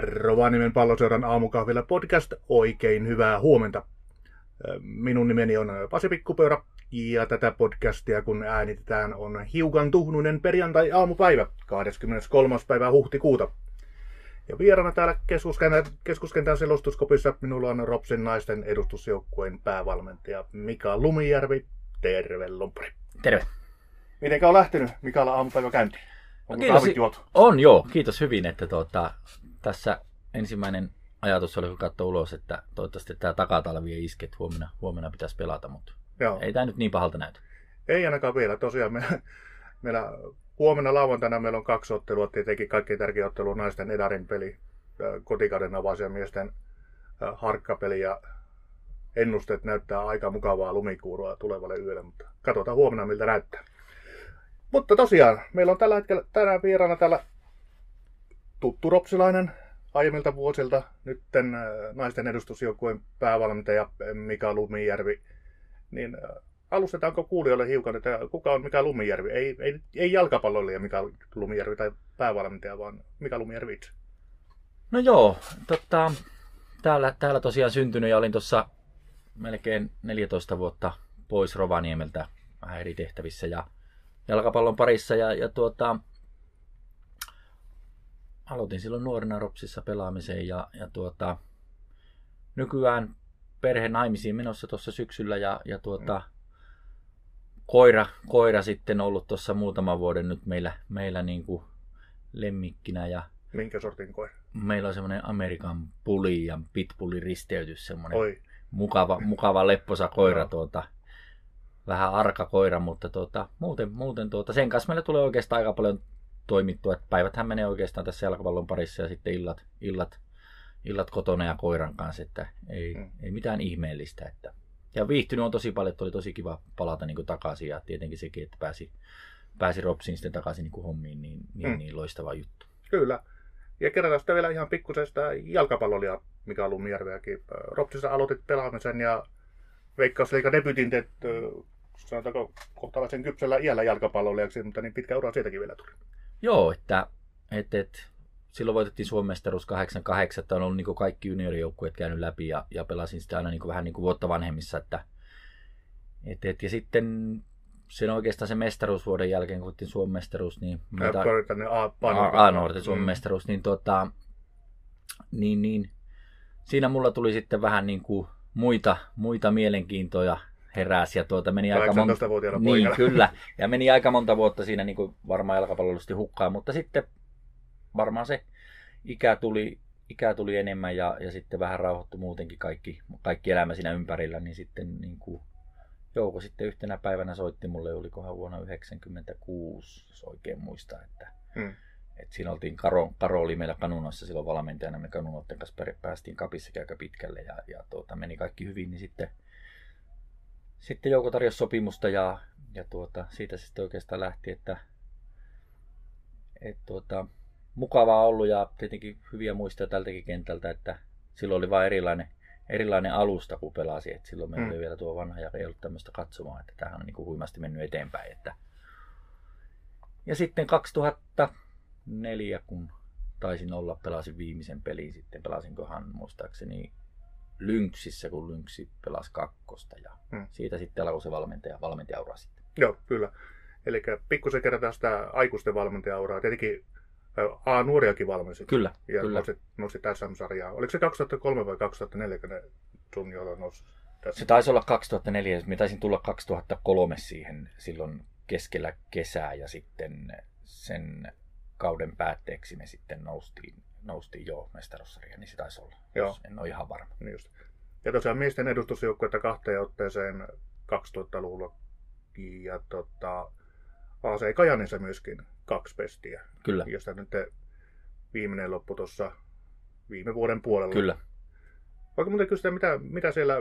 Rovaniemen palloseuran aamukahvilla podcast. Oikein hyvää huomenta. Minun nimeni on Pasi Pikkupöyrä ja tätä podcastia kun äänitetään on hiukan tuhnuinen perjantai-aamupäivä 23. päivä huhtikuuta. Ja vieraana täällä keskuskentän, keskuskentän selostuskopissa minulla on Ropsin naisten edustusjoukkueen päävalmentaja Mika Lumijärvi. Terve, Lompari. Terve. Mitenkä on lähtenyt Mikaela aamupäivä käyntiin? Onko no, kiitos. On joo, kiitos hyvin, että tuota, tässä ensimmäinen ajatus oli, kun katsoi ulos, että toivottavasti tämä takatalvi ei iske, että huomenna, huomenna pitäisi pelata, mutta joo. ei tämä nyt niin pahalta näytä. Ei ainakaan vielä. Tosiaan me, meillä huomenna lauantaina meillä on kaksi ottelua, tietenkin kaikkein tärkein ottelu naisten Edarin peli, kotikauden miesten harkkapeli ja ennusteet näyttää aika mukavaa lumikuurua tulevalle yölle, mutta katsotaan huomenna miltä näyttää. Mutta tosiaan, meillä on tällä hetkellä tänään vieraana täällä tuttu ropsilainen aiemmilta vuosilta, nytten äh, naisten edustusjoukkueen päävalmentaja Mika Lumijärvi. Niin äh, alustetaanko kuulijoille hiukan, että kuka on Mika Lumijärvi? Ei, ei, ei jalkapalloilija Mika Lumijärvi tai päävalmentaja, vaan Mika Lumijärvi itse. No joo, tota, täällä, täällä tosiaan syntynyt ja olin tuossa melkein 14 vuotta pois Rovaniemeltä vähän eri tehtävissä ja jalkapallon parissa ja, ja tuota, aloitin silloin nuorena Ropsissa pelaamiseen ja, ja tuota, nykyään perhe naimisiin menossa tuossa syksyllä ja, ja tuota, mm. koira, koira sitten ollut tuossa muutaman vuoden nyt meillä, meillä niin kuin lemmikkinä. Ja Minkä sortin koira? Meillä on semmoinen Amerikan puli ja pitbulli risteytys, semmoinen mukava, mukava lepposa koira no. tuota, vähän arka koira, mutta tuota, muuten, muuten tuota, sen kanssa meillä tulee oikeastaan aika paljon toimittua, että päiväthän menee oikeastaan tässä jalkapallon parissa ja sitten illat, illat, illat kotona ja koiran kanssa, että ei, mm. ei mitään ihmeellistä. Että. Ja viihtynyt on tosi paljon, että oli tosi kiva palata niin kuin takaisin ja tietenkin sekin, että pääsi, pääsi Ropsiin sitten takaisin niin kuin hommiin, niin, niin, mm. niin loistava juttu. Kyllä. Ja kerrotaan sitten vielä ihan pikkusesta jalkapallolia, mikä on Lumijärveäkin. Ropsissa aloitit pelaamisen ja Veikkausliikan debytin teet sanotaanko kohtalaisen kypsellä iällä jalkapallolijaksi, mutta niin pitkä ura siitäkin vielä tuli. Joo, että et, et, silloin voitettiin Suomen mestaruus 88, että on ollut niin kaikki juniorijoukkueet käynyt läpi ja, ja pelasin sitä aina niin vähän niin kuin vuotta vanhemmissa. Että, et, et, ja sitten sen oikeastaan sen mestaruusvuoden jälkeen, kun otettiin Suomen mestaruus, niin... A-nuorten Suomen mm. mestaruus, niin, tota, niin, niin siinä mulla tuli sitten vähän niin kuin muita, muita mielenkiintoja heräsi ja tuota meni aika monta... Niin, kyllä. Ja meni aika monta vuotta siinä niin kuin varmaan jalkapallollisesti hukkaan, mutta sitten varmaan se ikä tuli, ikä tuli enemmän ja, ja sitten vähän rauhoittui muutenkin kaikki, kaikki elämä siinä ympärillä, niin sitten niin kuin Jouko sitten yhtenä päivänä soitti mulle, olikohan vuonna 1996, jos oikein muista, että, hmm. että siinä oltiin, Karo, Karo oli meillä Kanunassa silloin valmentajana, me Kanunoiden kanssa päästiin kapissakin aika pitkälle ja, ja tuota, meni kaikki hyvin, niin sitten sitten Jouko tarjosi sopimusta ja, ja tuota, siitä se sitten oikeastaan lähti, että et tuota, mukavaa ollut ja tietenkin hyviä muistoja tältäkin kentältä, että silloin oli vain erilainen, erilainen alusta, kun pelasi. Et silloin meillä mm. oli vielä tuo vanha ja ei ollut tämmöistä katsomaan, että tähän on niin kuin huimasti mennyt eteenpäin. Että... Ja sitten 2004, kun taisin olla, pelasin viimeisen pelin sitten, pelasinkohan muistaakseni Lynxissä, kun Lynxi pelasi kakkosta ja hmm. siitä sitten alkoi se valmentaja, valmentajaura sitten. Joo, kyllä. Eli pikkusen kerrotaan sitä aikuisten valmentajauraa. Tietenkin A-nuoriakin valmensit. Kyllä, ja kyllä. Nostit, nostit SM-sarjaa. Oliko se 2003 vai 2004, kun ne sun nousi tässä? Se taisi olla 2004. Minä taisin tulla 2003 siihen silloin keskellä kesää ja sitten sen kauden päätteeksi me sitten noustiin noustiin jo mestaruussarja, niin se taisi olla. Joo. En ole ihan varma. Niin just. Ja tosiaan miesten edustusjoukkuetta kahteen otteeseen 2000-luvulla ja tota, AC Kajanissa myöskin kaksi pestiä. Kyllä. Josta nyt viimeinen loppu tuossa viime vuoden puolella. Kyllä. Voiko muuten kysyä, mitä, mitä siellä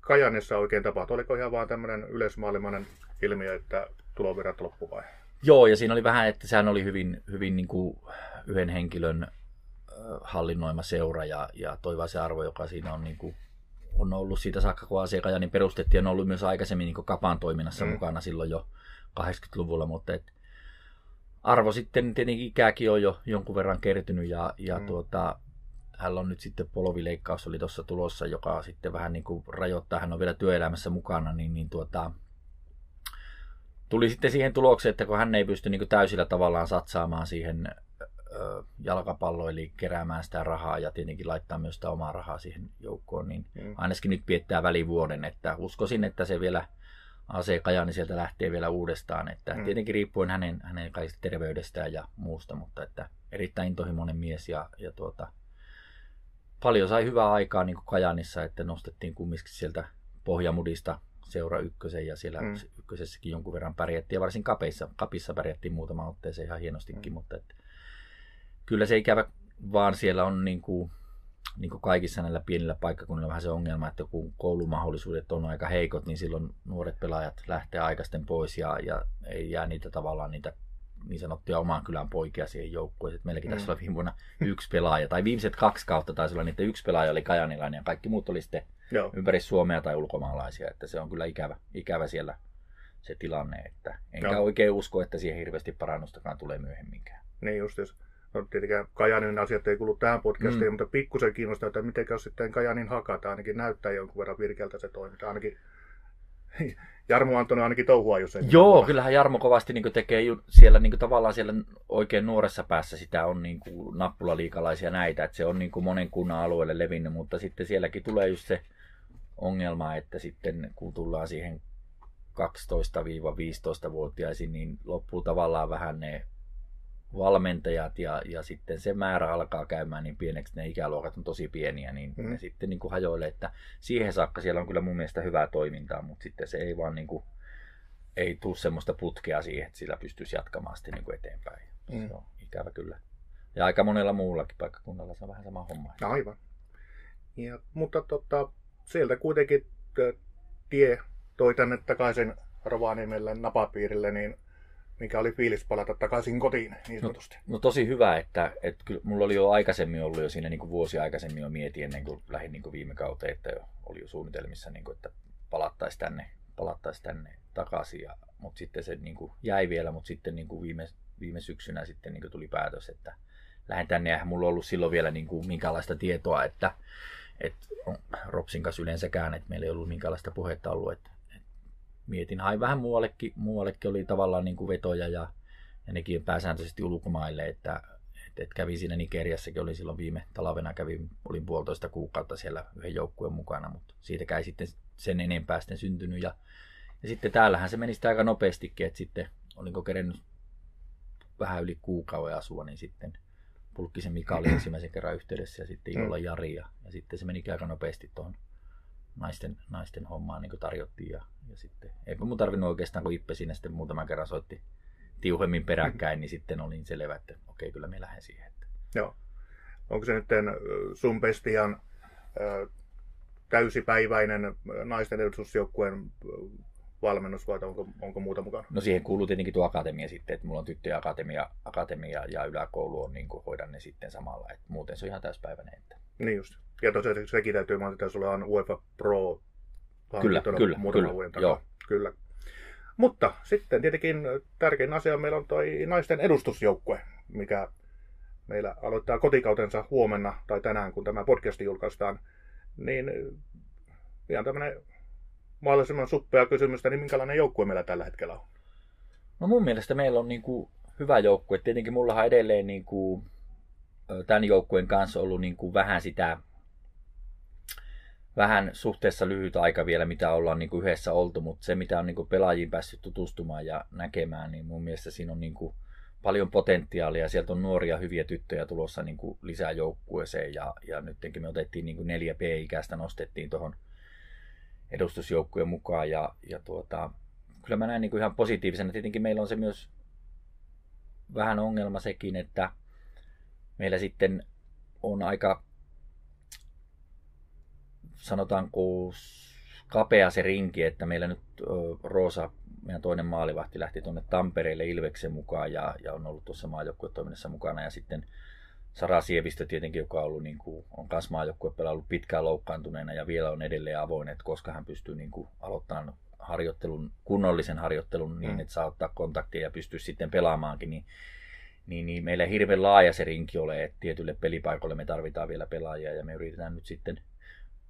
Kajanissa oikein tapahtui? Oliko ihan vaan tämmöinen yleismaailmainen ilmiö, että tulovirrat loppu vai? Joo, ja siinä oli vähän, että sehän oli hyvin, hyvin niin kuin yhden henkilön hallinnoima seura ja, ja se arvo, joka siinä on, niin kuin, on ollut siitä saakka, kun asiakkaja niin perustettiin, on ollut myös aikaisemmin niin Kapan toiminnassa mm. mukana silloin jo 80-luvulla, mutta et, arvo sitten tietenkin ikäkin on jo jonkun verran kertynyt ja, ja mm. tuota, hän on nyt sitten polvileikkaus oli tuossa tulossa, joka sitten vähän niin kuin rajoittaa, hän on vielä työelämässä mukana, niin, niin tuota, tuli sitten siihen tulokseen, että kun hän ei pysty niin kuin täysillä tavallaan satsaamaan siihen eli keräämään sitä rahaa ja tietenkin laittaa myös sitä omaa rahaa siihen joukkoon, niin mm. ainakin nyt piettää välivuoden, että uskoisin, että se vielä AC Kajani sieltä lähtee vielä uudestaan, että mm. tietenkin riippuen hänen, hänen kaikista terveydestään ja muusta, mutta että erittäin intohimoinen mies ja, ja tuota, paljon sai hyvää aikaa niin kuin Kajanissa, että nostettiin kumminkin sieltä Pohjamudista seura ykkösen ja siellä mm. ykkösessäkin jonkun verran pärjättiin ja varsin kapeissa, kapissa pärjättiin muutama otteeseen ihan hienostikin, mm. mutta että, kyllä se ikävä vaan siellä on niin kuin, niin kuin kaikissa näillä pienillä paikkakunnilla vähän se ongelma, että kun koulumahdollisuudet on aika heikot, niin silloin nuoret pelaajat lähtee aikaisten pois ja, ja ei jää niitä tavallaan niitä niin sanottuja oman kylän poikia siihen joukkueeseen. Meilläkin mm. tässä oli viime vuonna yksi pelaaja, tai viimeiset kaksi kautta taisi olla niitä yksi pelaaja oli kajanilainen ja kaikki muut oli sitten Joo. ympäri Suomea tai ulkomaalaisia, että se on kyllä ikävä, ikävä siellä se tilanne, että enkä Joo. oikein usko, että siihen hirveästi parannustakaan tulee myöhemminkään. Niin just, jos No tietenkään Kajanin asiat ei kuulu tähän podcastiin, mm. mutta pikkusen kiinnostaa, että miten sitten Kajanin hakata. Ainakin näyttää jonkun verran virkeltä se toiminta. Ainakin Jarmo Antonen ainakin touhua, jos ei. Joo, kuule. kyllähän Jarmo kovasti niin tekee siellä niin tavallaan siellä oikein nuoressa päässä sitä on niin kuin nappulaliikalaisia näitä, että se on niin kuin monen kunnan alueelle levinnyt, mutta sitten sielläkin tulee just se ongelma, että sitten kun tullaan siihen 12-15-vuotiaisiin, niin loppuu tavallaan vähän ne valmentajat ja, ja sitten se määrä alkaa käymään niin pieneksi, ne ikäluokat on tosi pieniä, niin mm. ne sitten niin kuin hajoilee, että siihen saakka siellä on kyllä mun mielestä hyvää toimintaa, mutta sitten se ei vaan niin kuin, ei tule semmoista putkea siihen, että sillä pystyisi jatkamaan sitten niin kuin eteenpäin. Mm. Se on ikävä kyllä. Ja aika monella muullakin paikkakunnalla se on vähän sama homma. Aivan. Ja, mutta tota, sieltä kuitenkin tie toi tänne takaisin Rovaniemelle napapiirille, niin mikä oli fiilis palata takaisin kotiin niin no, sanotusti. No, no tosi hyvä, että, että kyllä mulla oli jo aikaisemmin ollut jo siinä niin kuin vuosi aikaisemmin jo mieti ennen kuin lähdin niin kuin viime kauteen, että jo, oli jo suunnitelmissa, niin kuin, että palattaisiin tänne, palattaisi tänne takaisin. Ja, mutta sitten se niin kuin jäi vielä, mutta sitten niin kuin viime, viime syksynä sitten niin kuin tuli päätös, että lähden tänne. Ja mulla on ollut silloin vielä niin kuin minkälaista tietoa, että, että Ropsin kanssa yleensäkään, että meillä ei ollut minkälaista puhetta ollut, että mietin, hain vähän muuallekin, muuallekin oli tavallaan niin kuin vetoja ja, ja nekin pääsääntöisesti ulkomaille, että et, et kävin siinä Nigeriassakin, oli silloin viime talvena, kävin, olin puolitoista kuukautta siellä yhden joukkueen mukana, mutta siitä ei sitten sen enempää sitten syntynyt ja, ja sitten täällähän se meni sitä aika nopeastikin, että sitten olinko kerennyt vähän yli kuukauden asua, niin sitten Pulkkisen Mika oli ensimmäisen kerran yhteydessä ja sitten Ilolla Jari ja, ja sitten se meni aika nopeasti tuohon naisten, naisten hommaan niin tarjottiin. Ja, ja sitten, eipä mun tarvinnut oikeastaan, kun Ippe siinä sitten muutaman kerran soitti tiuhemmin peräkkäin, niin sitten olin selvä, että okei, kyllä me lähden siihen. Että. Joo. Onko se nyt sun Pestian täysipäiväinen naisten edustusjoukkueen valmennus vai onko, onko muuta mukana? No siihen kuuluu tietenkin tuo akatemia sitten, että mulla on tyttöjen akatemia, akatemia ja yläkoulu on niin kuin hoidan ne sitten samalla, että muuten se on ihan täyspäiväinen. Että... Niin just. Ja tosiaan sekin täytyy mainita, että sulla on UEFA Pro Kyllä, kyllä, kyllä, vuoden. Joo. kyllä. Mutta sitten tietenkin tärkein asia meillä on toi naisten edustusjoukkue, mikä meillä aloittaa kotikautensa huomenna tai tänään, kun tämä podcast julkaistaan. Niin ihan tämmöinen mahdollisimman suppea kysymystä, niin minkälainen joukkue meillä tällä hetkellä on? No mun mielestä meillä on niin kuin hyvä joukkue. Tietenkin mulla on edelleen niin kuin tämän joukkueen kanssa ollut niin kuin vähän sitä vähän suhteessa lyhyt aika vielä, mitä ollaan niin kuin yhdessä oltu, mutta se, mitä on niin kuin pelaajiin päässyt tutustumaan ja näkemään, niin mun mielestä siinä on niin kuin paljon potentiaalia. Sieltä on nuoria hyviä tyttöjä tulossa niin kuin lisää joukkueeseen ja, ja nytkin me otettiin niin kuin neljä P-ikäistä, nostettiin tuohon edustusjoukkueen mukaan ja, ja tuota, kyllä mä näen niin kuin ihan positiivisena. Tietenkin meillä on se myös vähän ongelma sekin, että meillä sitten on aika sanotaanko kapea se rinki, että meillä nyt Roosa, meidän toinen maalivahti, lähti tuonne Tampereelle Ilveksen mukaan ja, ja on ollut tuossa maajoukkuetoiminnassa mukana. Ja sitten Sara Sievistö tietenkin, joka on, ollut, niin kuin, on kanssa maajoukkuepelaaja ollut pitkään loukkaantuneena ja vielä on edelleen avoin, että koska hän pystyy niin kuin, aloittamaan, harjoittelun, kunnollisen harjoittelun niin, mm. että saa ottaa kontaktia ja pystyy sitten pelaamaankin, niin, niin, niin meillä hirveän laaja se rinki ole, että tietylle pelipaikoille me tarvitaan vielä pelaajia ja me yritetään nyt sitten,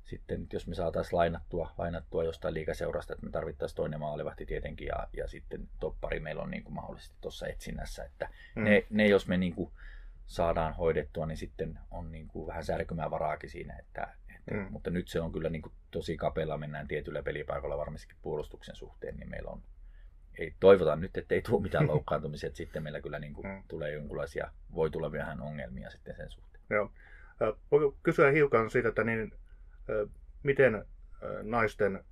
sitten jos me saataisiin lainattua, lainattua jostain liikaseurasta, että me tarvittaisiin toinen maalivahti tietenkin ja, ja sitten toppari meillä on niin kuin mahdollisesti tuossa etsinnässä, että mm. ne, ne, jos me niin kuin saadaan hoidettua, niin sitten on niin kuin vähän särkymää varaakin siinä, että, että mm. mutta nyt se on kyllä niin kuin tosi kapealla, mennään tietyllä pelipaikalla varmastikin puolustuksen suhteen, niin meillä on ei toivota nyt, että ei tule mitään loukkaantumisia, että sitten meillä kyllä niin kuin mm. tulee jonkinlaisia, voi tulla vähän ongelmia sitten sen suhteen. Joo. Voiko kysyä hiukan siitä, että niin, miten naisten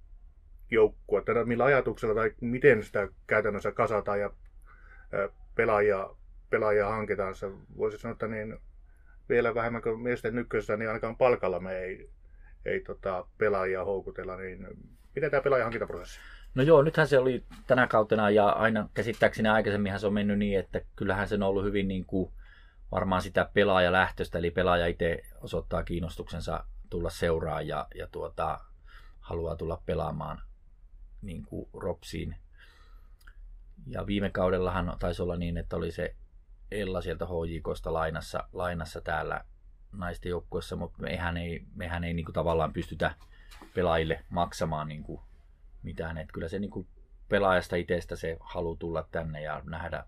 joukkue, millä ajatuksella tai miten sitä käytännössä kasataan ja pelaajia, pelaajia hankitaan. Se voisi sanoa, että niin vielä vähemmän kuin miesten nykyisessä, niin ainakaan palkalla me ei, ei tota, pelaajia houkutella. Niin miten tämä pelaajahankintaprosessi? No joo, nythän se oli tänä kautena ja aina käsittääkseni aikaisemminhan se on mennyt niin, että kyllähän se on ollut hyvin niin kuin varmaan sitä pelaajalähtöistä, eli pelaaja itse osoittaa kiinnostuksensa tulla seuraan ja, ja tuota, haluaa tulla pelaamaan niin kuin Ropsiin. Ja viime kaudellahan taisi olla niin, että oli se Ella sieltä HJKsta lainassa, lainassa täällä naisten joukkueessa, mutta mehän ei, mehän ei niin kuin tavallaan pystytä pelaajille maksamaan niin kuin mitään. Että kyllä se niin kuin pelaajasta itsestä se halu tulla tänne ja nähdä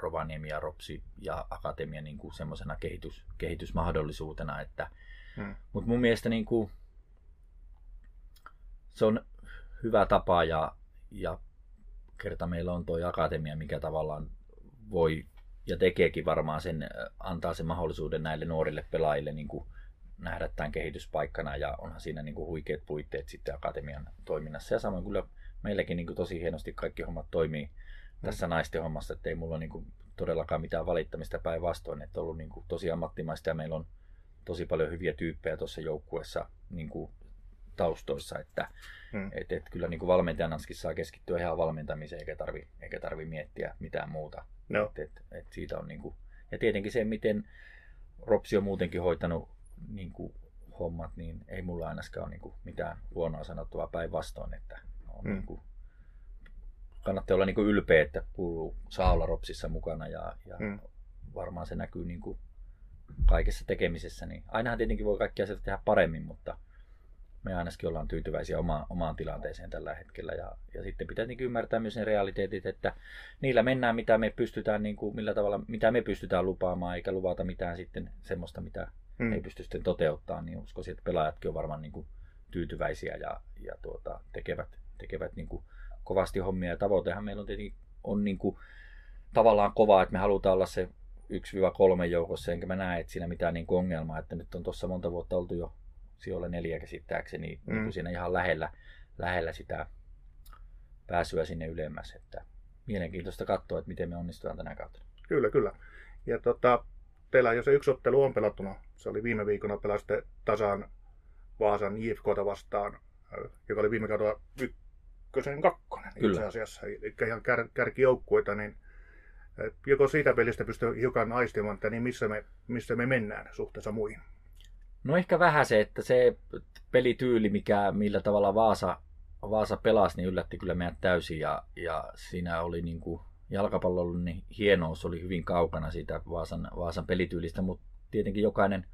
Rovaniemi ja Ropsi ja Akatemia niin kuin semmoisena kehitys, kehitysmahdollisuutena. Että, hmm. Mutta mun mielestä niin kuin, se on hyvä tapa ja, ja kerta meillä on tuo akatemia, mikä tavallaan voi ja tekeekin varmaan sen, antaa sen mahdollisuuden näille nuorille pelaajille niin kuin nähdä tämän kehityspaikkana ja onhan siinä niin kuin huikeat puitteet sitten akatemian toiminnassa. Ja samoin kyllä meilläkin niin kuin tosi hienosti kaikki hommat toimii tässä mm. naisten hommassa, että ei mulla niin kuin todellakaan mitään valittamista päinvastoin, että on ollut niin kuin tosi ammattimaista ja meillä on tosi paljon hyviä tyyppejä tuossa joukkueessa niin kuin taustoissa, että hmm. et, et kyllä niin kuin valmentajanaskin saa keskittyä ihan valmentamiseen eikä tarvi, eikä tarvi miettiä mitään muuta. No. Et, et, et siitä on niin kuin, ja tietenkin se, miten Ropsi on muutenkin hoitanut niin kuin hommat, niin ei mulla ainakaan ole niin kuin mitään huonoa sanottavaa päinvastoin, että on hmm. niin kuin, kannattaa olla niin kuin ylpeä, että kuuluu, saa olla Ropsissa mukana ja, ja hmm. varmaan se näkyy niin kuin kaikessa tekemisessä. Niin ainahan tietenkin voi kaikki asiat tehdä paremmin, mutta me ainakin ollaan tyytyväisiä oma, omaan tilanteeseen tällä hetkellä. Ja, ja sitten pitää niin ymmärtää myös ne realiteetit, että niillä mennään, mitä me pystytään, niin kuin, millä tavalla, mitä me pystytään lupaamaan, eikä luvata mitään sitten semmoista, mitä hmm. ei pysty sitten toteuttamaan. Niin uskoisin, että pelaajatkin on varmaan niin kuin tyytyväisiä ja, ja tuota, tekevät, tekevät niin kuin kovasti hommia. Ja tavoitehan meillä on tietenkin on niin kuin, tavallaan kova, että me halutaan olla se 1-3 joukossa, enkä mä näe, että siinä mitään niin kuin ongelmaa, että nyt on tuossa monta vuotta oltu jo sijoilla neljä käsittääkseni niin mm. niin siinä ihan lähellä, lähellä sitä pääsyä sinne ylemmäs. Että mielenkiintoista katsoa, että miten me onnistutaan tänä kautta. Kyllä, kyllä. Ja tota, teillä jo se yksi ottelu on pelattuna. Se oli viime viikolla pelasitte tasan Vaasan JFKta vastaan, joka oli viime kaudella ykkösen kakkonen Kyllä. itse asiassa. Eli ihan kär, kärkijoukkuita, niin joko siitä pelistä pystyy hiukan aistimaan, että niin missä me, missä me mennään suhteessa muihin? No ehkä vähän se, että se pelityyli, mikä, millä tavalla Vaasa, Vaasa pelasi, niin yllätti kyllä meidät täysin. Ja, ja siinä oli niin kuin, jalkapallon niin hienous oli hyvin kaukana siitä Vaasan, Vaasan pelityylistä, mutta tietenkin jokainen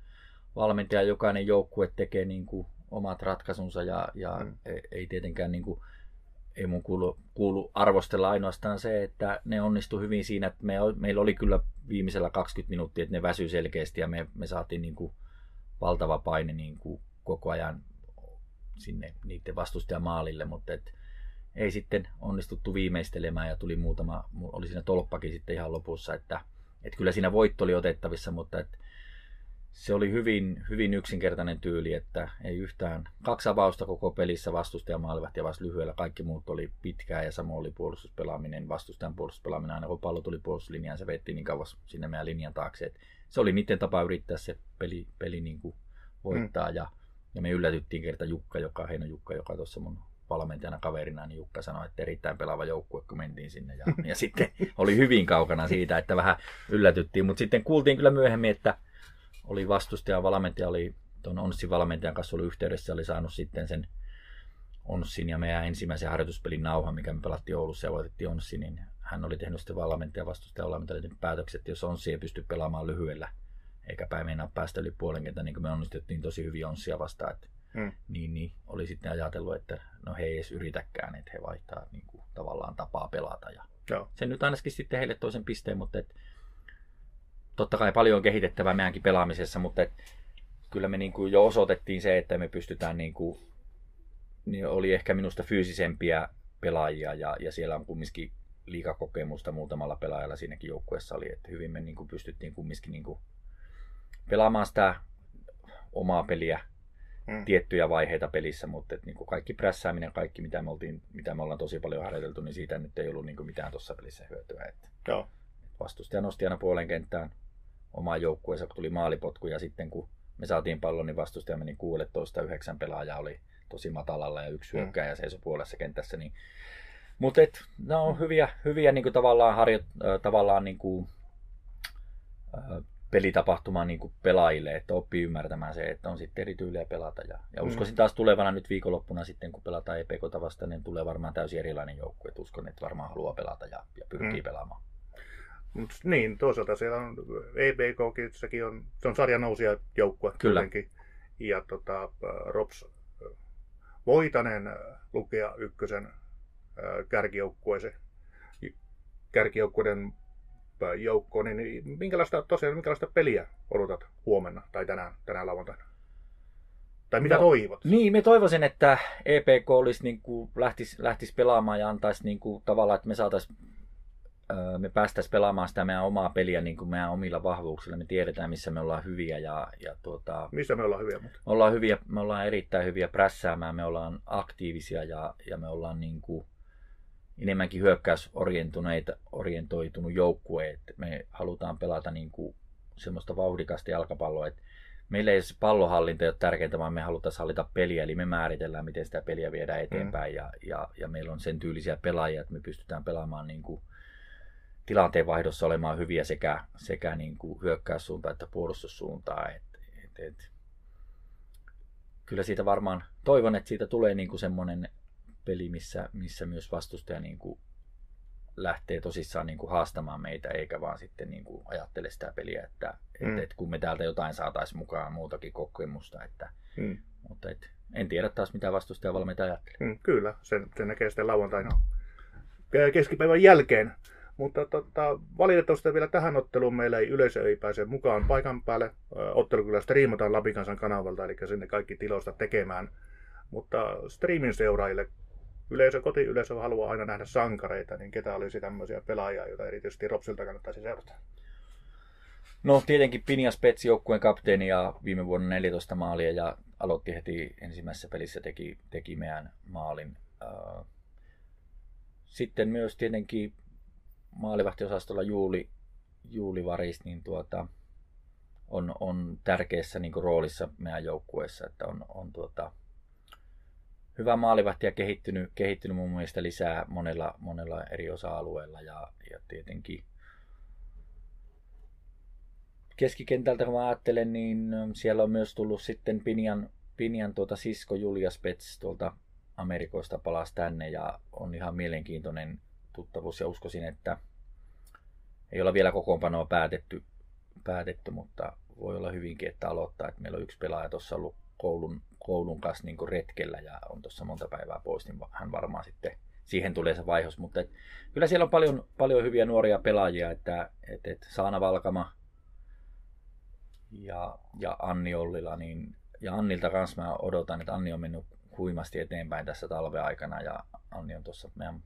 valmentaja, jokainen joukkue tekee niin kuin omat ratkaisunsa ja, ja mm. ei, ei tietenkään niin kuin, ei mun kuulu, kuulu arvostella ainoastaan se, että ne onnistu hyvin siinä, että me, meillä oli kyllä viimeisellä 20 minuuttia, että ne väsy selkeästi ja me, me saatiin niin kuin valtava paine niin kuin koko ajan sinne niiden vastustajan maalille, mutta et ei sitten onnistuttu viimeistelemään ja tuli muutama, oli siinä tolppakin sitten ihan lopussa, että, että kyllä siinä voitto oli otettavissa, mutta että se oli hyvin, hyvin yksinkertainen tyyli, että ei yhtään kaksi avausta koko pelissä vastustaja maalivahti ja vasta lyhyellä. Kaikki muut oli pitkää ja samoin oli puolustuspelaaminen, vastustajan puolustuspelaaminen. Aina kun pallo tuli puolustuslinjaan, se vetti niin kauas sinne meidän linjan taakse. Et se oli niiden tapa yrittää se peli, peli niin kuin voittaa mm. ja, ja me yllätyttiin kerta Jukka, joka, Heino Jukka, joka tuossa mun valmentajana kaverina, niin Jukka sanoi, että erittäin pelaava joukkue, kun mentiin sinne. Ja, ja sitten oli hyvin kaukana siitä, että vähän yllätyttiin. Mutta sitten kuultiin kyllä myöhemmin, että oli vastustaja, valmentaja oli tuon Onssin valmentajan kanssa oli yhteydessä, oli saanut sitten sen Onssin ja meidän ensimmäisen harjoituspelin nauha, mikä me pelattiin Oulussa ja voitettiin Onssin, niin hän oli tehnyt sitten valmentaja vastustaja valmentajan päätökset, että jos Onssi ei pysty pelaamaan lyhyellä, eikä päin meinaa päästä yli puolen kentän, niin kuin me onnistuttiin tosi hyvin Onssia vastaan, että hmm. niin, niin, oli sitten ajatellut, että no he ei edes yritäkään, että he vaihtaa niin kuin, tavallaan tapaa pelata. Ja Joo. Sen nyt ainakin sitten heille toisen pisteen, mutta et, totta kai paljon on kehitettävää meidänkin pelaamisessa, mutta et, kyllä me niin kuin jo osoitettiin se, että me pystytään, niin kuin, niin oli ehkä minusta fyysisempiä pelaajia ja, ja siellä on kumminkin liikakokemusta muutamalla pelaajalla siinäkin joukkueessa oli, että hyvin me niin kuin pystyttiin kumminkin niin kuin pelaamaan sitä omaa peliä mm. tiettyjä vaiheita pelissä, mutta et, niin kuin kaikki prässääminen, kaikki mitä me, oltiin, mitä me ollaan tosi paljon harjoiteltu, niin siitä nyt ei ollut niin kuin mitään tuossa pelissä hyötyä. Että, Joo. Vastustaja nosti aina puolen kenttään omaa joukkueensa, kun tuli maalipotku ja sitten kun me saatiin pallon, niin vastustaja meni 16-9 pelaajaa oli tosi matalalla ja yksi mm. hyökkääjä seisoi puolessa kentässä. Niin... Mutta ne on hyviä, hyviä niin kuin tavallaan, harjo, tavallaan niin kuin, pelitapahtuma niin kuin pelaajille, että oppii ymmärtämään se, että on sitten eri tyyliä pelata. Ja, ja mm. uskoisin taas tulevana nyt viikonloppuna sitten, kun pelataan EPKta vastaan, niin tulee varmaan täysin erilainen joukkue. Että uskon, että varmaan haluaa pelata ja, ja pyrkii mm. pelaamaan. Mut niin, toisaalta siellä on EPKkin, on, se on sarjan nousia joukkue. Kyllä. Kuitenkin. Ja tota, Rops voitaneen lukea ykkösen kärkijoukkueeseen kärkijoukkueiden joukkoon, niin minkälaista, tosiaan, minkälaista peliä odotat huomenna tai tänään, tänään lauantaina? Tai mitä no, toivot? Niin, me toivoisin, että EPK olisi, niin kuin, lähtisi, lähtisi pelaamaan ja antaisi niin kuin, tavallaan, että me saataisiin me päästäisiin pelaamaan sitä meidän omaa peliä niin kuin meidän omilla vahvuuksilla. Me tiedetään, missä me ollaan hyviä. Ja, ja tuota, missä me ollaan hyviä? Mutta? Me ollaan, hyviä, me ollaan erittäin hyviä prässäämään, me ollaan aktiivisia ja, ja me ollaan niin kuin, enemmänkin hyökkäysorientoitunut joukkue, että me halutaan pelata niin kuin semmoista vauhdikasta jalkapalloa, että meillä ei se pallohallinta ole tärkeintä, vaan me halutaan hallita peliä, eli me määritellään, miten sitä peliä viedään mm. eteenpäin, mm. ja, ja, ja meillä on sen tyylisiä pelaajia, että me pystytään pelaamaan niin kuin tilanteen vaihdossa olemaan hyviä sekä, sekä niin kuin hyökkäyssuuntaan että puolustussuuntaan. Et, et, et. Kyllä siitä varmaan, toivon, että siitä tulee niin kuin semmoinen peli, missä, missä myös vastustaja niin kuin lähtee tosissaan niin kuin haastamaan meitä, eikä vaan sitten niin kuin ajattele sitä peliä, että mm. et, et kun me täältä jotain saataisiin mukaan muutakin kokemusta. Että, mm. Mutta et, en tiedä taas mitä vastustaja valmentaja ajattelee. Mm, kyllä, sen, sen näkee sitten lauantaina keskipäivän jälkeen. Mutta tota, valitettavasti vielä tähän otteluun meillä ei yleisö ei pääse mukaan paikan päälle. Ottelu kyllä striimataan Lapikansan kanavalta, eli sinne kaikki tiloista tekemään. Mutta striimin seuraajille yleisö, kotiyleisö haluaa aina nähdä sankareita, niin ketä olisi tämmöisiä pelaajia, joita erityisesti Ropsilta kannattaisi seurata? No tietenkin Pinja Spets joukkueen kapteeni ja viime vuonna 14 maalia ja aloitti heti ensimmäisessä pelissä teki, teki meidän maalin. Sitten myös tietenkin maalivahtiosastolla Juuli, Juuli Varis, niin tuota, on, on tärkeässä niin roolissa meidän joukkueessa, että on, on tuota, hyvä maalivahti ja kehittynyt, kehittynyt mun mielestä lisää monella, monella eri osa-alueella ja, ja tietenkin keskikentältä kun mä ajattelen, niin siellä on myös tullut sitten Pinjan, Pinjan tuota sisko Julia Spets tuolta Amerikoista palasi tänne ja on ihan mielenkiintoinen tuttavuus ja uskoisin, että ei olla vielä kokoonpanoa päätetty, päätetty, mutta voi olla hyvinkin, että aloittaa, että meillä on yksi pelaaja tuossa ollut koulun, koulun kanssa niin retkellä ja on tuossa monta päivää pois, niin hän varmaan sitten siihen tulee se vaihos. Mutta et, kyllä siellä on paljon, paljon hyviä nuoria pelaajia, että et, et Saana Valkama ja, ja Anni Ollila, niin, ja Annilta kanssa mä odotan, että Anni on mennyt huimasti eteenpäin tässä talven aikana ja Anni on tuossa meidän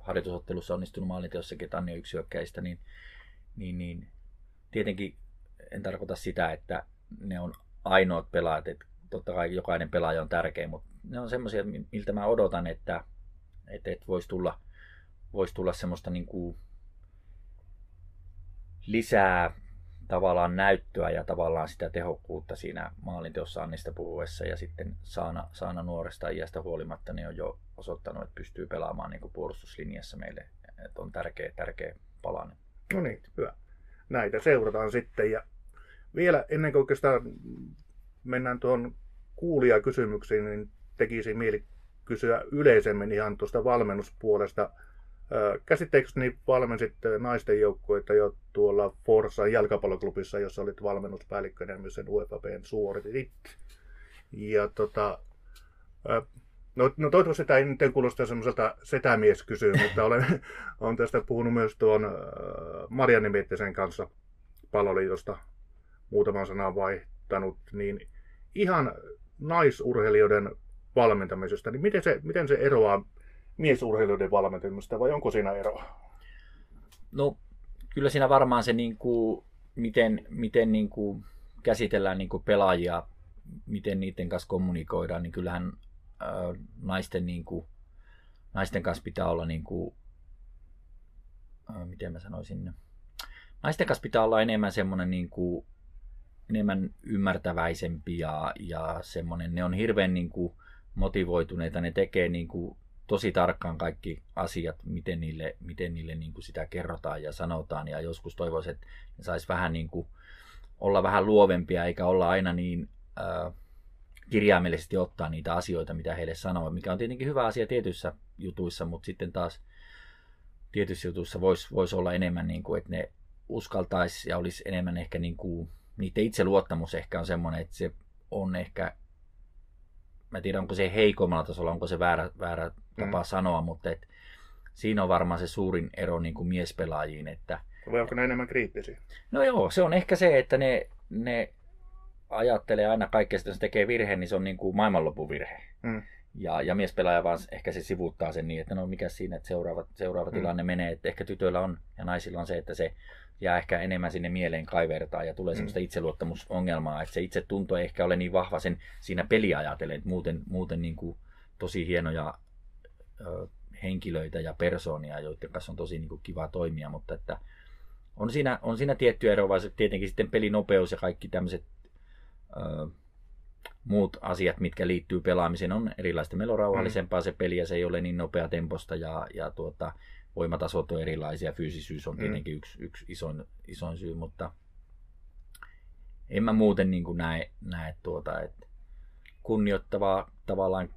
harjoitusottelussa onnistunut maalinteossakin, että Anni on yksi hyökkäistä, niin, niin, niin tietenkin en tarkoita sitä, että ne on ainoat pelaajat, että totta kai jokainen pelaaja on tärkeä, mutta ne on semmoisia, miltä mä odotan, että, että, että voisi tulla, vois tulla semmoista niin kuin lisää tavallaan näyttöä ja tavallaan sitä tehokkuutta siinä maalinteossa Annista puhuessa ja sitten Saana, Saana nuoresta iästä huolimatta niin on jo osoittanut, että pystyy pelaamaan niin kuin puolustuslinjassa meille, että on tärkeä, tärkeä palanen. No niin, hyvä. Näitä seurataan sitten ja vielä ennen kuin oikeastaan mennään tuohon kuulijakysymyksiin, niin tekisi mieli kysyä yleisemmin ihan tuosta valmennuspuolesta. Käsitteekö niin valmensit naisten joukkueita jo tuolla Forsa jalkapalloklubissa, jossa olit valmennuspäällikkönä myös sen UFAPn suoritit? Ja tota, No, no toivottavasti tämä ei nyt kuulosta semmoiselta setämies kysyy, mutta olen, olen tästä puhunut myös tuon Marianne Miettisen kanssa palloliitosta muutaman sanan vaihtanut, niin ihan naisurheilijoiden valmentamisesta, niin miten se, miten se eroaa miesurheilijoiden valmentamisesta vai onko siinä eroa? No kyllä siinä varmaan se, niin kuin, miten, miten niin kuin, käsitellään niin kuin pelaajia, miten niiden kanssa kommunikoidaan, niin kyllähän naisten, niin kuin, naisten kanssa pitää olla, niin kuin, miten mä sanoisin, naisten kanssa pitää olla enemmän semmoinen niin kuin, enemmän ymmärtäväisempi ja, ja semmoinen, ne on hirveän niin kuin, motivoituneita, ne tekee niin kuin, tosi tarkkaan kaikki asiat, miten niille, miten niille niin kuin sitä kerrotaan ja sanotaan. Ja joskus toivoisin, että ne saisi vähän niin kuin, olla vähän luovempia, eikä olla aina niin äh, kirjaimellisesti ottaa niitä asioita, mitä heille sanoo, mikä on tietenkin hyvä asia tietyissä jutuissa, mutta sitten taas tietyissä jutuissa voisi vois olla enemmän, niin kuin, että ne uskaltaisi ja olisi enemmän ehkä niin kuin, niiden itseluottamus ehkä on semmoinen, että se on ehkä, mä tiedän onko se heikommalla tasolla, onko se väärä, väärä tapa mm. sanoa, mutta et, siinä on varmaan se suurin ero niin kuin miespelaajiin. Että, Vai onko ne enemmän kriittisiä? No joo, se on ehkä se, että ne, ne ajattelee aina kaikkea, että jos tekee virheen, niin se on niin kuin maailmanlopun virhe. Mm. Ja, ja miespelaaja vaan ehkä se sivuuttaa sen niin, että no mikä siinä, että seuraava, seuraava mm. tilanne menee. Että ehkä tytöillä on ja naisilla on se, että se jää ehkä enemmän sinne mieleen kaivertaa ja tulee mm. semmoista itseluottamusongelmaa, että se itse tunto ei ehkä ole niin vahva sen siinä peliajatellen, että muuten, muuten niin kuin tosi hienoja ö, henkilöitä ja persoonia, joiden kanssa on tosi niin kuin kiva toimia, mutta että on siinä, on siinä tietty ero, vaan tietenkin sitten pelinopeus ja kaikki tämmöiset muut asiat, mitkä liittyy pelaamiseen, on erilaista. Meillä on rauhallisempaa se peli ja se ei ole niin nopea temposta ja, ja tuota, voimatasot on erilaisia. Fyysisyys on tietenkin mm. yksi, yksi isoin, isoin syy, mutta en mä muuten niin kuin näe, näe tuota, että kunnioittavaa tavallaan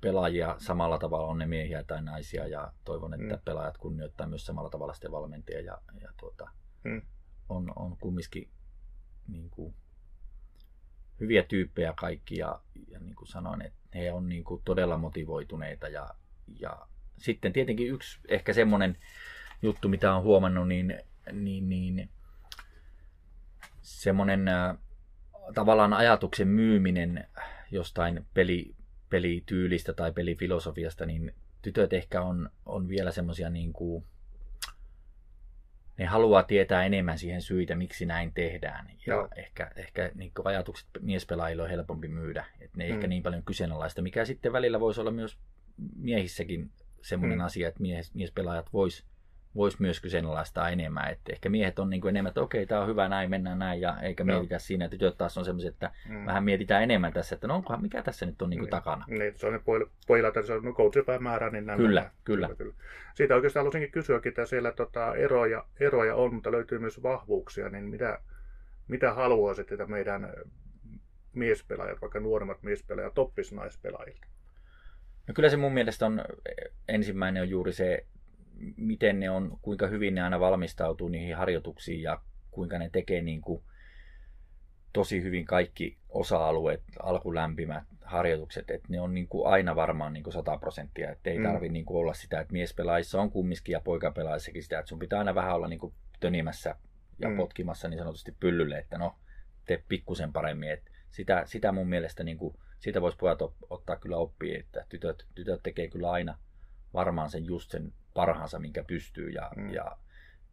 pelaajia samalla tavalla on ne miehiä tai naisia ja toivon, että mm. pelaajat kunnioittaa myös samalla tavalla sitten valmentajia ja, ja tuota, mm. on, on kumminkin niin kuin, hyviä tyyppejä kaikki ja, ja niin kuin sanoin, että he on niin kuin todella motivoituneita ja, ja sitten tietenkin yksi ehkä semmoinen juttu, mitä on huomannut, niin, niin, niin semmoinen äh, tavallaan ajatuksen myyminen jostain peli, pelityylistä tai pelifilosofiasta, niin tytöt ehkä on, on vielä semmoisia niin kuin, ne haluaa tietää enemmän siihen syitä, miksi näin tehdään. Ja Joo. ehkä, ehkä niin ajatukset miespelaajille on helpompi myydä. Että ne ei mm. ehkä niin paljon kyseenalaista, mikä sitten välillä voisi olla myös miehissäkin semmoinen mm. asia, että mies, miespelaajat vois vois myös kyseenalaistaa enemmän. Että ehkä miehet on niin kuin enemmän, että okei, tämä on hyvä, näin mennään näin, ja eikä Joo. mietitä siinä, että tytöt taas on semmoiset, että mm. vähän mietitään enemmän tässä, että no onkohan, mikä tässä nyt on niin kuin niin, takana. Niin, se on ne pojilla, että se on coachipäivämäärä, niin näin kyllä, kyllä. kyllä, kyllä. Siitä oikeastaan haluaisinkin kysyäkin, että siellä tota, eroja, eroja on, mutta löytyy myös vahvuuksia, niin mitä, mitä haluaisit, että meidän miespelaajat, vaikka nuoremmat miespelaajat, toppis naispelaajilta? No kyllä se mun mielestä on, ensimmäinen on juuri se miten ne on, kuinka hyvin ne aina valmistautuu niihin harjoituksiin ja kuinka ne tekee niin kuin tosi hyvin kaikki osa-alueet, alkulämpimät harjoitukset, että ne on niin kuin aina varmaan niin kuin 100 prosenttia, että ei mm. tarvi niin kuin olla sitä, että miespelaajissa on kumminkin ja poikapelaajissakin sitä, että sun pitää aina vähän olla niin kuin tönimässä ja mm. potkimassa niin sanotusti pyllylle, että no, tee pikkusen paremmin, että sitä, sitä mun mielestä niin kuin, siitä voisi pojat ottaa kyllä oppia, että tytöt, tytöt tekee kyllä aina varmaan sen just sen parhaansa, minkä pystyy. Ja, mm. ja,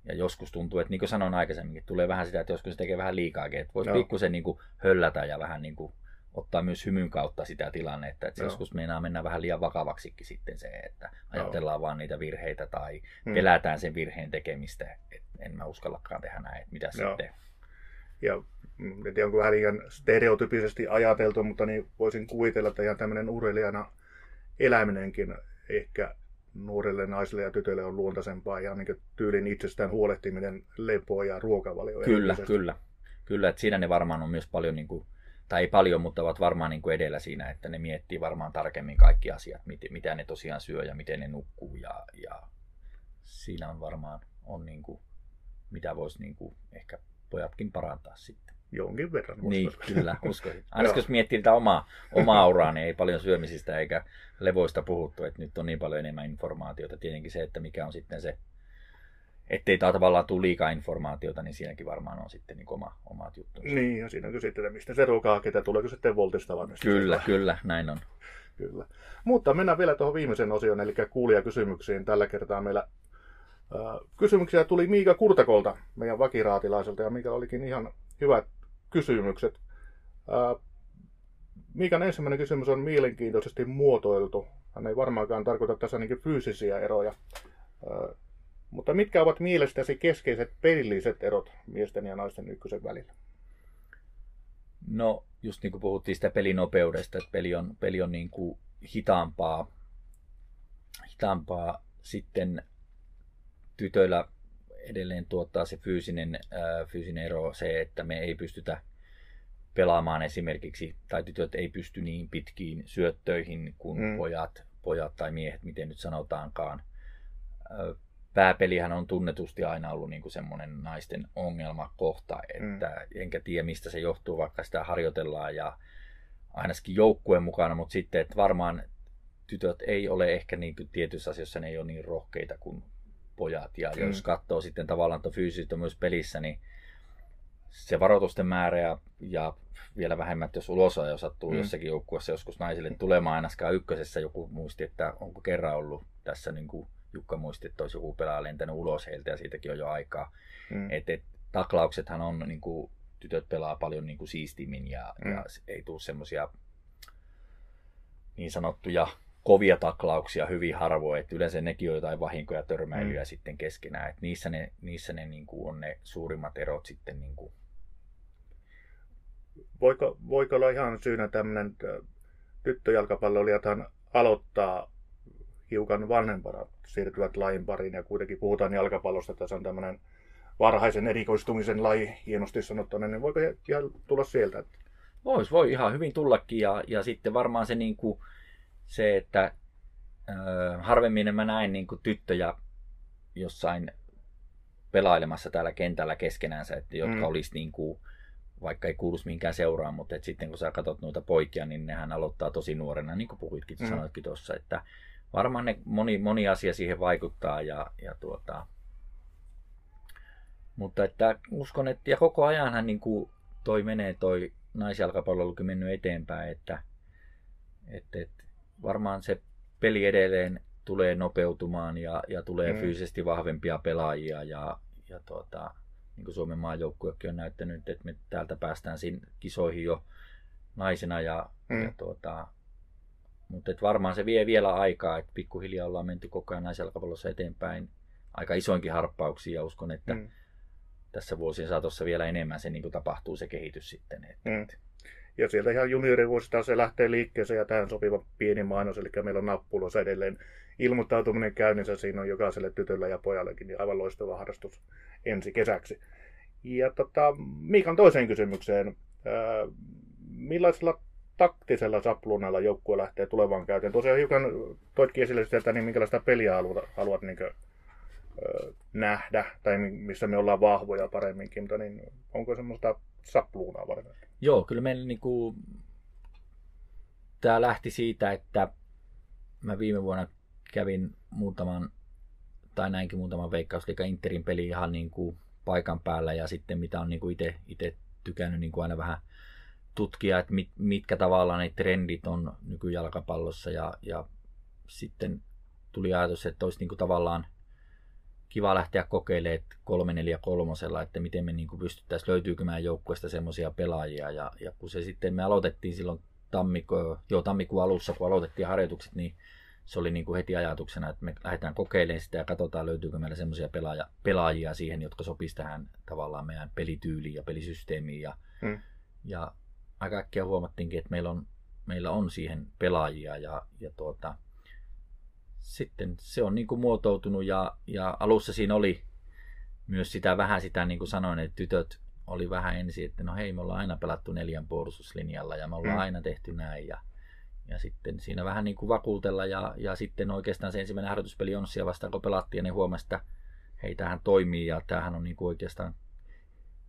ja joskus tuntuu, että niin kuin sanoin aikaisemmin, tulee vähän sitä, että joskus se tekee vähän liikaakin, että voisi pikkusen niin kuin höllätä ja vähän niin kuin ottaa myös hymyn kautta sitä tilannetta, että joskus meinaa mennä vähän liian vakavaksikin sitten se, että ajatellaan Joo. vaan niitä virheitä tai mm. pelätään sen virheen tekemistä, että en mä uskallakaan tehdä näin, että mitä Joo. sitten. Ja en tiedä, onko vähän liian stereotypisesti ajateltu, mutta niin voisin kuvitella, että ihan tämmöinen urheilijana eläminenkin ehkä nuorille naisille ja tytöille on luontaisempaa ja niin tyylin itsestään huolehtiminen, lepoa ja ruokavalio. Kyllä, kyllä. Kyllä, että siinä ne varmaan on myös paljon niin kuin tai ei paljon, mutta ovat varmaan niin kuin edellä siinä, että ne miettii varmaan tarkemmin kaikki asiat, mitä ne tosiaan syö ja miten ne nukkuu ja, ja siinä on varmaan on niin kuin, mitä voisi niin kuin ehkä pojatkin parantaa sitten. Jonkin verran Niin, kyllä, uskoisin. Aina jos miettii tätä omaa, omaa auraa, niin ei paljon syömisistä eikä levoista puhuttu, että nyt on niin paljon enemmän informaatiota. Tietenkin se, että mikä on sitten se ettei tämä tavallaan tule liikaa informaatiota, niin siinäkin varmaan on sitten niin oma, omat juttunsa. Niin, ja siinä on sitten, että mistä se ruokaa ketä tuleeko sitten voltista vai Kyllä, kyllä, näin on. Kyllä. Mutta mennään vielä tuohon viimeisen osioon, eli kuulijakysymyksiin. Tällä kertaa meillä kysymyksiä tuli Miika Kurtakolta, meidän vakiraatilaiselta, ja Miika olikin ihan hyvät kysymykset. Miikan ensimmäinen kysymys on mielenkiintoisesti muotoiltu. Hän ei varmaankaan tarkoita tässä ainakin fyysisiä eroja. Mutta mitkä ovat mielestäsi keskeiset pelilliset erot miesten ja naisten ykkösen välillä? No, just niin kuin puhuttiin sitä pelinopeudesta, että peli on, peli on niin kuin hitaampaa, hitaampaa. Sitten tytöillä edelleen tuottaa se fyysinen, ää, fyysinen ero se, että me ei pystytä pelaamaan esimerkiksi, tai tytöt ei pysty niin pitkiin syöttöihin kuin mm. pojat, pojat tai miehet, miten nyt sanotaankaan pääpelihän on tunnetusti aina ollut niin kuin semmoinen naisten ongelmakohta, että mm. enkä tiedä mistä se johtuu, vaikka sitä harjoitellaan ja ainakin joukkueen mukana, mutta sitten, että varmaan tytöt ei ole ehkä niin kuin tietyissä asioissa, ne ei ole niin rohkeita kuin pojat. Ja mm. jos katsoo sitten tavallaan tuon fyysistä myös pelissä, niin se varoitusten määrä ja, ja vielä vähemmän, jos ulos jo sattuu mm. jossakin joukkueessa joskus naisille tulemaan ainakaan ykkösessä joku muisti, että onko kerran ollut tässä niin kuin Jukka muisti, että olisi joku pelaaja lentänyt ulos heiltä ja siitäkin on jo aikaa. Mm. Et, et, taklauksethan on, niin kuin, tytöt pelaa paljon niin kuin siistimmin ja, mm. ja ei tule semmoisia niin sanottuja kovia taklauksia hyvin harvoin, että yleensä nekin on jotain vahinkoja, törmäilyjä mm. sitten keskenään, että niissä ne, niissä ne niin kuin on ne suurimmat erot sitten. Niin kuin. Voiko, voiko olla ihan syynä tämmöinen tyttöjalkapalloilijathan aloittaa hiukan vanhempana siirtyvät lajin pariin ja kuitenkin puhutaan jalkapallosta, että se on tämmöinen varhaisen erikoistumisen laji, hienosti sanottuna, niin voiko ihan tulla sieltä? Vois, voi ihan hyvin tullakin ja, ja sitten varmaan se, niin kuin, se että äh, harvemmin mä näin niin kuin tyttöjä jossain pelailemassa täällä kentällä keskenänsä, että jotka mm. olisi niin kuin, vaikka ei kuuluisi mihinkään seuraan, mutta että sitten kun sä katsot noita poikia, niin nehän aloittaa tosi nuorena, niin kuin puhuitkin, mm. sanoitkin tuossa, että varmaan ne moni, moni asia siihen vaikuttaa ja, ja tuota, mutta että uskon, että ja koko ajanhan niin kuin toi menee toi naisjalkapalloilukin mennyt eteenpäin, että, että, että varmaan se peli edelleen tulee nopeutumaan ja, ja tulee mm. fyysisesti vahvempia pelaajia ja, ja tuota, niin kuin Suomen maajoukkuekin on näyttänyt, että me täältä päästään kisoihin jo naisena ja, mm. ja tuota, mutta varmaan se vie vielä aikaa, että pikkuhiljaa ollaan menty koko ajan naisjalkapallossa eteenpäin aika isoinkin harppauksia ja uskon, että mm. tässä vuosien saatossa vielä enemmän se niin kuin tapahtuu se kehitys sitten. Että, mm. Ja sieltä ihan juniorivuosista se lähtee liikkeeseen ja tähän sopiva pieni mainos, eli meillä on nappulossa edelleen ilmoittautuminen käynnissä. Siinä on jokaiselle tytölle ja pojallekin niin aivan loistava harrastus ensi kesäksi. Ja tota, Miikan toiseen kysymykseen. Ää, millaisella taktisella sapluunalla joukkue lähtee tulevaan käyteen. Tosiaan hiukan toitkin esille sieltä, niin minkälaista peliä haluat, haluat niin kuin, nähdä, tai missä me ollaan vahvoja paremminkin, mutta niin, onko semmoista sapluunaa varten? Joo, kyllä meillä niin kuin, tämä lähti siitä, että mä viime vuonna kävin muutaman, tai näinkin muutaman veikkausliiga Interin peli ihan niin kuin paikan päällä, ja sitten mitä on niin kuin itse tykännyt niin kuin aina vähän – tutkia, että mit, mitkä tavallaan ne trendit on nykyjalkapallossa ja, ja sitten tuli ajatus, että olisi niin kuin tavallaan kiva lähteä kokeilemaan 3-4-3, että miten me niin pystyttäisiin, löytyykö meidän joukkueesta semmoisia pelaajia. Ja, ja kun se sitten me aloitettiin silloin tammikuun, jo tammikuun alussa, kun aloitettiin harjoitukset, niin se oli niin kuin heti ajatuksena, että me lähdetään kokeilemaan sitä ja katsotaan, löytyykö meillä semmoisia pelaaja, pelaajia siihen, jotka sopisivat tähän tavallaan meidän pelityyliin ja pelisysteemiin. Ja, hmm. ja aika äkkiä huomattiinkin, että meillä on, meillä on siihen pelaajia ja, ja tuota, sitten se on niin kuin muotoutunut ja, ja alussa siinä oli myös sitä vähän sitä, niin kuin sanoin, että tytöt oli vähän ensin, että no hei, me ollaan aina pelattu neljän puolustuslinjalla ja me ollaan mm. aina tehty näin. Ja, ja sitten siinä vähän niin kuin vakuutella ja, ja sitten oikeastaan se ensimmäinen harjoituspeli Onssia vastaan, kun pelattiin ja ne huomasi, että hei, tämähän toimii ja tämähän on niin kuin oikeastaan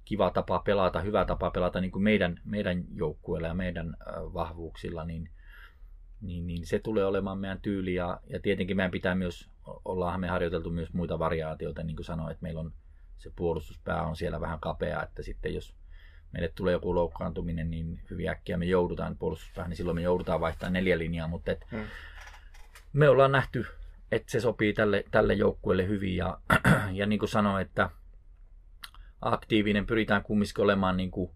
kiva tapa pelata, hyvä tapa pelata niin kuin meidän, meidän joukkueella ja meidän vahvuuksilla, niin, niin, niin se tulee olemaan meidän tyyli. Ja, ja tietenkin meidän pitää myös, ollaan me harjoiteltu myös muita variaatioita, niin kuin sanoin, että meillä on se puolustuspää on siellä vähän kapea, että sitten jos meille tulee joku loukkaantuminen, niin hyvin äkkiä me joudutaan puolustuspäähän, niin silloin me joudutaan vaihtamaan neljä linjaa, mutta et hmm. me ollaan nähty, että se sopii tälle, tälle joukkueelle hyvin ja, ja niin kuin sanoin, että aktiivinen pyritään kumminkin olemaan niin kuin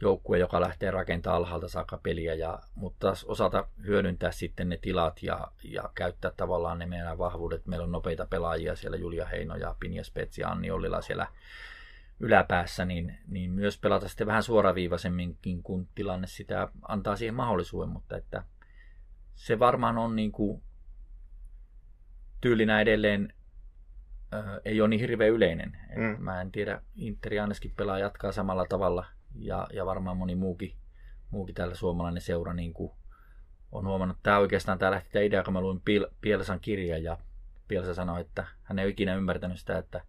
joukkue, joka lähtee rakentamaan alhaalta saakka peliä, ja, mutta taas osata hyödyntää sitten ne tilat ja, ja käyttää tavallaan ne meidän vahvuudet. Meillä on nopeita pelaajia siellä, Julia Heino ja Pinja Spets ja Anni Ollila siellä yläpäässä, niin, niin myös pelata sitten vähän suoraviivaisemminkin, kun tilanne sitä antaa siihen mahdollisuuden, mutta että se varmaan on niin kuin tyylinä edelleen äh, ei ole niin hirveän yleinen. Mm. Mä en tiedä, Interi ainakin pelaa jatkaa samalla tavalla ja, ja varmaan moni muukin, muukin täällä suomalainen seura niin kuin on huomannut. Tämä oikeastaan tämä lähti tämä idea, kun mä luin Piel, Pielsan kirjan ja Pielsa sanoi, että hän ei ole ikinä ymmärtänyt sitä, että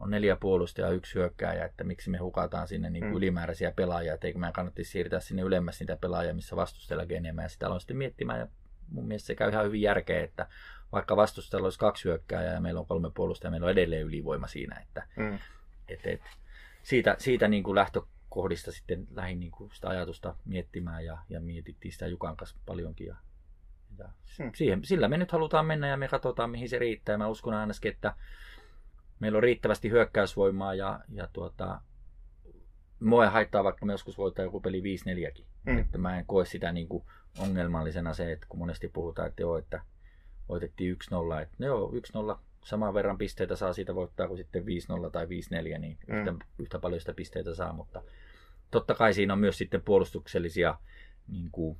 on neljä puolustajaa ja yksi hyökkääjä, että miksi me hukataan sinne niin kuin mm. ylimääräisiä pelaajia, että eikö meidän kannattaisi siirtää sinne ylemmäs niitä pelaajia, missä vastustajallakin enemmän. Ja sitä aloin sitten miettimään ja mun mielestä se käy ihan hyvin järkeä, että vaikka vastustajalla olisi kaksi hyökkääjää ja meillä on kolme puolustajaa, meillä on edelleen ylivoima siinä, että mm. et, et, siitä, siitä niin kuin lähtökohdista sitten lähdin niin kuin sitä ajatusta miettimään ja, ja mietittiin sitä Jukan kanssa paljonkin ja, ja mm. siihen, sillä me nyt halutaan mennä ja me katsotaan mihin se riittää. Mä uskon ainakin, että meillä on riittävästi hyökkäysvoimaa ja, ja tuota, mua haittaa vaikka me joskus voittaa joku peli 5-4kin. Mm. Että mä en koe sitä niin kuin ongelmallisena se, että kun monesti puhutaan, että joo, että voitettiin 1-0, että no joo, 1-0 saman verran pisteitä saa siitä voittaa kuin sitten 5-0 tai 5-4, niin mm. yhtä, yhtä paljon sitä pisteitä saa, mutta totta kai siinä on myös sitten puolustuksellisia niin kuin,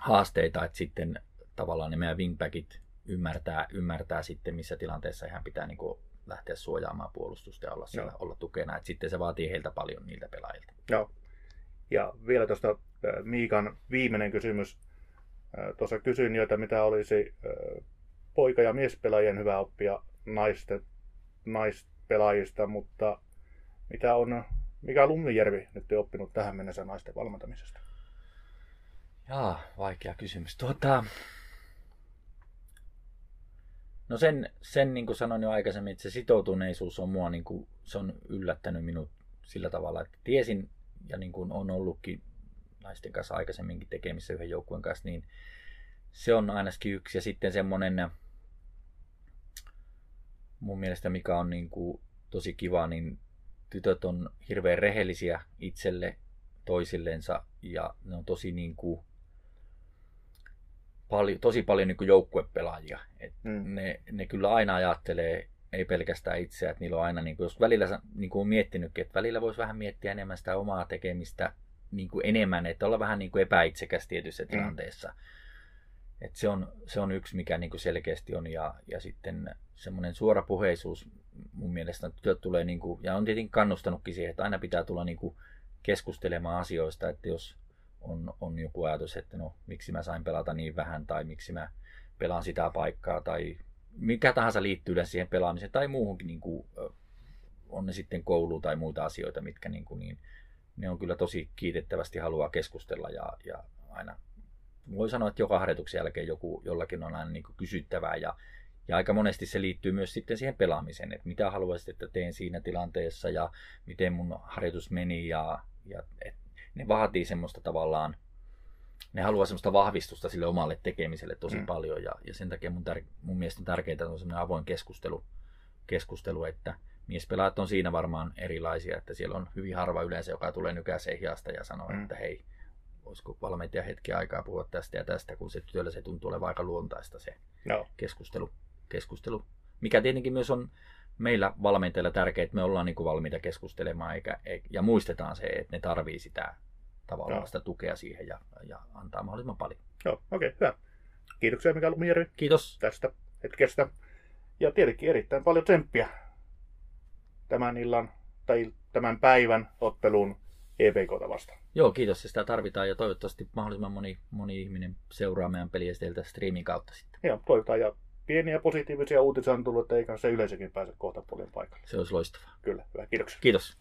haasteita, että sitten tavallaan ne meidän wingbackit ymmärtää, ymmärtää sitten, missä tilanteessa ihan pitää niin kuin, lähteä suojaamaan puolustusta ja olla, siellä, olla tukena. että sitten se vaatii heiltä paljon niiltä pelaajilta. Joo. Ja vielä tuosta Miikan viimeinen kysymys. Tuossa kysyin jo, että mitä olisi poika- ja miespelaajien hyvä oppia naisten, naispelaajista, mutta mitä on mikä Lummijärvi nyt on oppinut tähän mennessä naisten valmentamisesta? Jaa, vaikea kysymys. Tuota, no sen, sen niin kuin sanoin jo aikaisemmin, että se sitoutuneisuus on mua, niin kuin, se on yllättänyt minut sillä tavalla, että tiesin ja niin kuin on ollutkin naisten kanssa aikaisemminkin tekemissä yhden joukkueen kanssa, niin se on ainakin yksi. Ja sitten semmoinen, mun mielestä mikä on niin kuin tosi kiva, niin tytöt on hirveän rehellisiä itselle, toisillensa ja ne on tosi niin kuin, paljon, tosi paljon niin kuin joukkuepelaajia. Et mm. ne, ne kyllä aina ajattelee, ei pelkästään itseä, että niillä on aina, niin kuin, jos välillä niin kuin on miettinytkin, että välillä voisi vähän miettiä enemmän sitä omaa tekemistä niin kuin enemmän, että olla vähän niin kuin epäitsekäs tietyissä mm. tilanteissa. Et se, on, se on yksi, mikä niin kuin selkeästi on. Ja, ja sitten semmoinen suorapuheisuus mun mielestä tulee, niin kuin, ja on tietenkin kannustanutkin siihen, että aina pitää tulla niin kuin keskustelemaan asioista, että jos on, on joku ajatus, että no miksi mä sain pelata niin vähän tai miksi mä pelaan sitä paikkaa tai mikä tahansa liittyy yleensä siihen pelaamiseen tai muuhunkin, niin kuin, on ne sitten koulu tai muita asioita, mitkä niin, kuin, niin ne on kyllä tosi kiitettävästi haluaa keskustella ja, ja aina voi sanoa, että joka harjoituksen jälkeen joku, jollakin on aina niin kuin kysyttävää ja, ja aika monesti se liittyy myös sitten siihen pelaamiseen, että mitä haluaisit, että teen siinä tilanteessa ja miten mun harjoitus meni ja, ja et, ne vaatii semmoista tavallaan, ne haluaa semmoista vahvistusta sille omalle tekemiselle tosi mm. paljon ja, ja sen takia mun, tär, mun mielestä on tärkeää on semmoinen avoin keskustelu, keskustelu että miespelaajat on siinä varmaan erilaisia, että siellä on hyvin harva yleensä, joka tulee nykäiseen hiasta ja sanoo, mm. että hei, olisiko valmentaja hetki aikaa puhua tästä ja tästä, kun se työllä se tuntuu olevan aika luontaista se no. keskustelu, keskustelu. Mikä tietenkin myös on meillä valmentajilla tärkeää, että me ollaan niin kuin valmiita keskustelemaan eikä, ja muistetaan se, että ne tarvii sitä tavallaan no. sitä tukea siihen ja, ja antaa mahdollisimman paljon. Joo, okei, okay, hyvä. Kiitoksia Mikael Lumijärvi Kiitos. tästä hetkestä. Ja tietenkin erittäin paljon tsemppiä tämän illan tämän päivän ottelun EPKta vastaan. Joo, kiitos. Sitä tarvitaan ja toivottavasti mahdollisimman moni, moni ihminen seuraa meidän peliä sieltä streamin kautta sitten. Joo, toivotaan. Ja pieniä positiivisia uutisia on tullut, että eikä se yleisökin pääse kohta puolen paikalle. Se olisi loistavaa. Kyllä, hyvä. Kiitoksia. Kiitos.